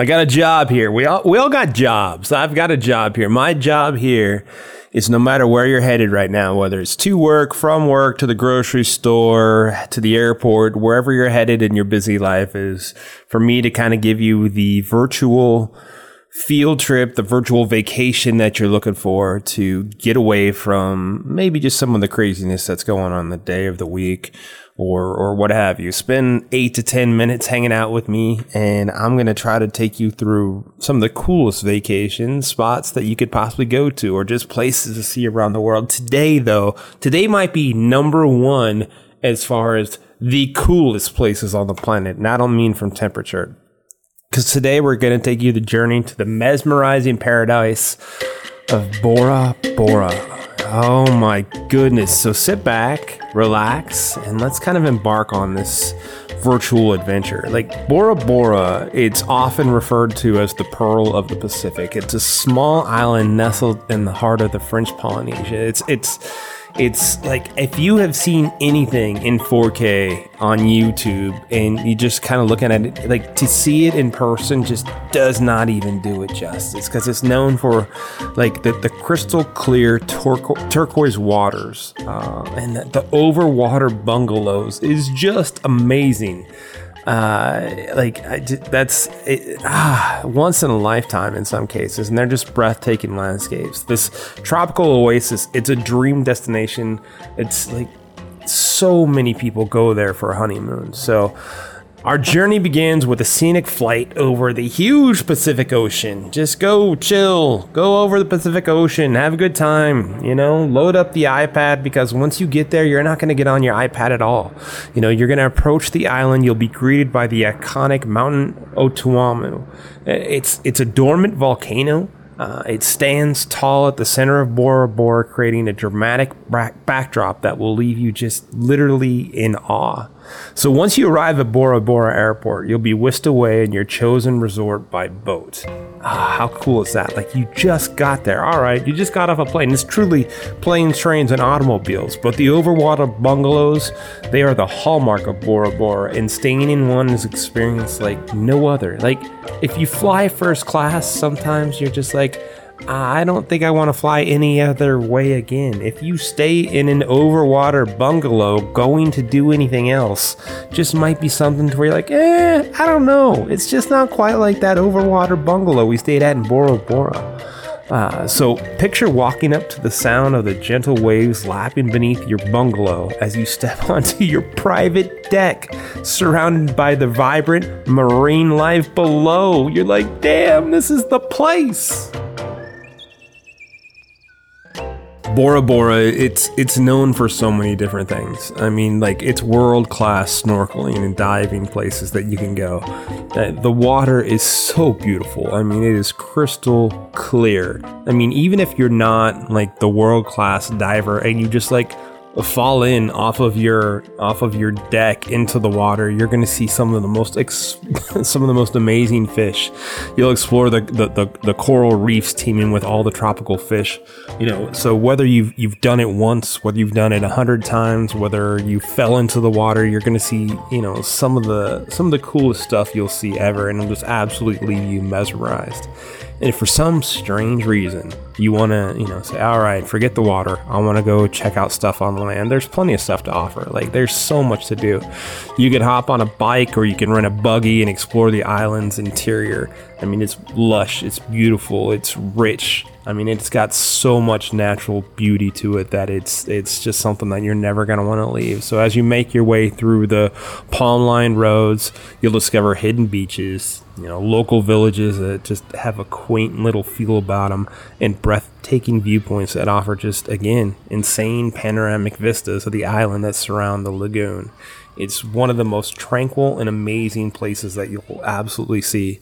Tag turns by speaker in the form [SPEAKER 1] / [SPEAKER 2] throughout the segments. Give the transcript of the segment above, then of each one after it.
[SPEAKER 1] I got a job here. We all we all got jobs. I've got a job here. My job here is no matter where you're headed right now, whether it's to work, from work, to the grocery store, to the airport, wherever you're headed in your busy life is for me to kind of give you the virtual field trip, the virtual vacation that you're looking for to get away from maybe just some of the craziness that's going on the day of the week or or what have you. Spend eight to ten minutes hanging out with me, and I'm gonna try to take you through some of the coolest vacation spots that you could possibly go to, or just places to see around the world. Today, though, today might be number one as far as the coolest places on the planet, and I don't mean from temperature. Because today we're going to take you the journey to the mesmerizing paradise of Bora Bora. Oh my goodness. So sit back, relax, and let's kind of embark on this virtual adventure. Like Bora Bora, it's often referred to as the Pearl of the Pacific. It's a small island nestled in the heart of the French Polynesia. It's it's it's like if you have seen anything in 4K on YouTube and you just kind of looking at it, like to see it in person just does not even do it justice because it's known for like the, the crystal clear turqu- turquoise waters uh, and the, the overwater bungalows is just amazing uh, like I, that's it, ah, once in a lifetime in some cases, and they're just breathtaking landscapes. This tropical oasis, it's a dream destination. It's like so many people go there for a honeymoon. So our journey begins with a scenic flight over the huge Pacific Ocean. Just go chill, go over the Pacific Ocean, have a good time, you know, load up the iPad because once you get there, you're not going to get on your iPad at all. You know, you're going to approach the island, you'll be greeted by the iconic Mountain Otemanu. It's it's a dormant volcano uh, it stands tall at the center of Bora Bora, creating a dramatic back- backdrop that will leave you just literally in awe. So once you arrive at Bora Bora Airport, you'll be whisked away in your chosen resort by boat. Ah, how cool is that? Like you just got there. All right, you just got off a plane. It's truly planes, trains, and automobiles. But the overwater bungalows, they are the hallmark of Bora Bora, and staying in one is an experience like no other. Like if you fly first class, sometimes you're just like, I don't think I want to fly any other way again. If you stay in an overwater bungalow, going to do anything else just might be something to where you're like, eh, I don't know. It's just not quite like that overwater bungalow we stayed at in Bora Bora. Uh, so picture walking up to the sound of the gentle waves lapping beneath your bungalow as you step onto your private deck, surrounded by the vibrant marine life below. You're like, damn, this is the place. Bora Bora, it's it's known for so many different things. I mean, like it's world class snorkeling and diving places that you can go. Uh, the water is so beautiful. I mean, it is crystal clear. I mean, even if you're not like the world class diver and you just like fall in off of your off of your deck into the water, you're going to see some of the most ex- some of the most amazing fish. You'll explore the, the, the the coral reefs teeming with all the tropical fish. You know, so whether you've you've done it once, whether you've done it a hundred times, whether you fell into the water, you're going to see you know some of the some of the coolest stuff you'll see ever, and it'll just absolutely leave you mesmerized. And if for some strange reason you want to, you know, say, all right, forget the water. I want to go check out stuff on the land. There's plenty of stuff to offer. Like, there's so much to do. You could hop on a bike or you can rent a buggy and explore the island's interior. I mean, it's lush, it's beautiful, it's rich. I mean, it's got so much natural beauty to it that it's it's just something that you're never going to want to leave. So as you make your way through the palm-lined roads, you'll discover hidden beaches, you know, local villages that just have a quaint little feel about them, and breathtaking viewpoints that offer just again insane panoramic vistas of the island that surround the lagoon. It's one of the most tranquil and amazing places that you'll absolutely see.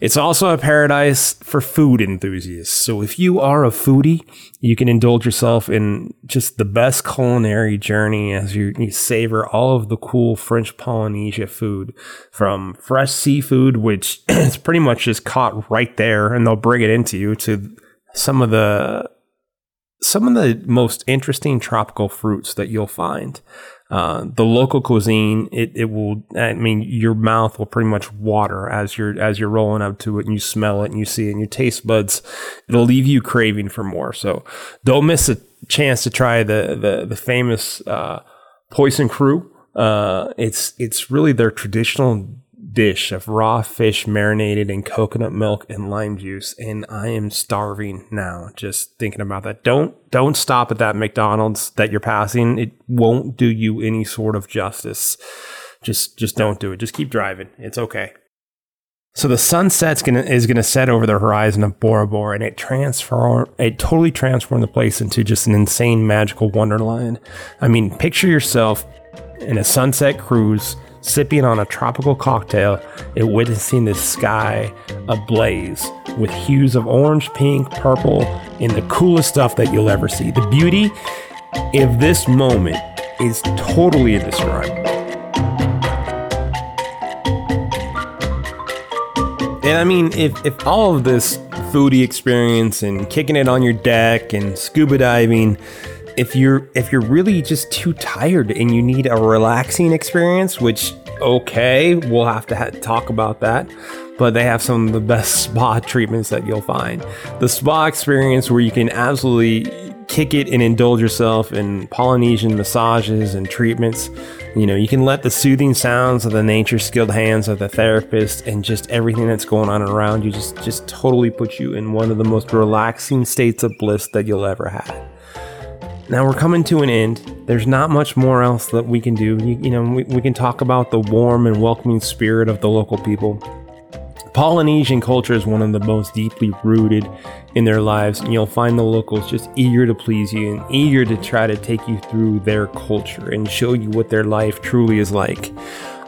[SPEAKER 1] It's also a paradise for food enthusiasts. So if you are a foodie, you can indulge yourself in just the best culinary journey as you, you savor all of the cool French Polynesia food from fresh seafood, which is pretty much just caught right there and they'll bring it into you to some of the some of the most interesting tropical fruits that you'll find. Uh, the local cuisine, it, it will, I mean, your mouth will pretty much water as you're, as you're rolling up to it and you smell it and you see it and your taste buds, it'll leave you craving for more. So don't miss a chance to try the, the, the famous, uh, Poisson Cru. Uh, it's, it's really their traditional dish of raw fish marinated in coconut milk and lime juice and I am starving now just thinking about that. Don't don't stop at that McDonald's that you're passing. It won't do you any sort of justice. Just just don't do it. Just keep driving. It's okay. So the sunset's gonna is gonna set over the horizon of Bora Bora, and it transform it totally transformed the place into just an insane magical wonderland. I mean, picture yourself in a sunset cruise sipping on a tropical cocktail and witnessing the sky ablaze with hues of orange, pink, purple, and the coolest stuff that you'll ever see. The beauty of this moment is totally indescribable. And I mean, if, if all of this foodie experience and kicking it on your deck and scuba diving if you're if you're really just too tired and you need a relaxing experience, which okay, we'll have to ha- talk about that. But they have some of the best spa treatments that you'll find. The spa experience where you can absolutely kick it and indulge yourself in Polynesian massages and treatments. You know, you can let the soothing sounds of the nature skilled hands of the therapist and just everything that's going on around you just just totally put you in one of the most relaxing states of bliss that you'll ever have. Now we're coming to an end. There's not much more else that we can do. You, you know, we, we can talk about the warm and welcoming spirit of the local people. Polynesian culture is one of the most deeply rooted in their lives, and you'll find the locals just eager to please you and eager to try to take you through their culture and show you what their life truly is like.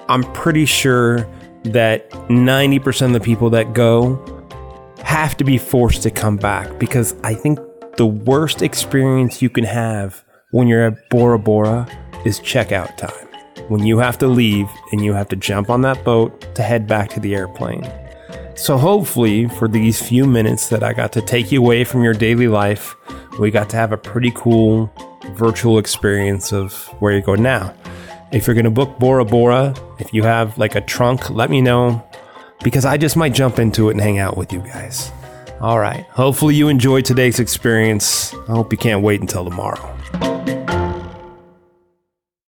[SPEAKER 1] I'm pretty sure that 90% of the people that go have to be forced to come back because I think the worst experience you can have when you're at Bora Bora is checkout time. When you have to leave and you have to jump on that boat to head back to the airplane. So, hopefully, for these few minutes that I got to take you away from your daily life, we got to have a pretty cool virtual experience of where you go now. If you're going to book Bora Bora, if you have like a trunk, let me know because I just might jump into it and hang out with you guys. All right. Hopefully, you enjoyed today's experience. I hope you can't wait until tomorrow.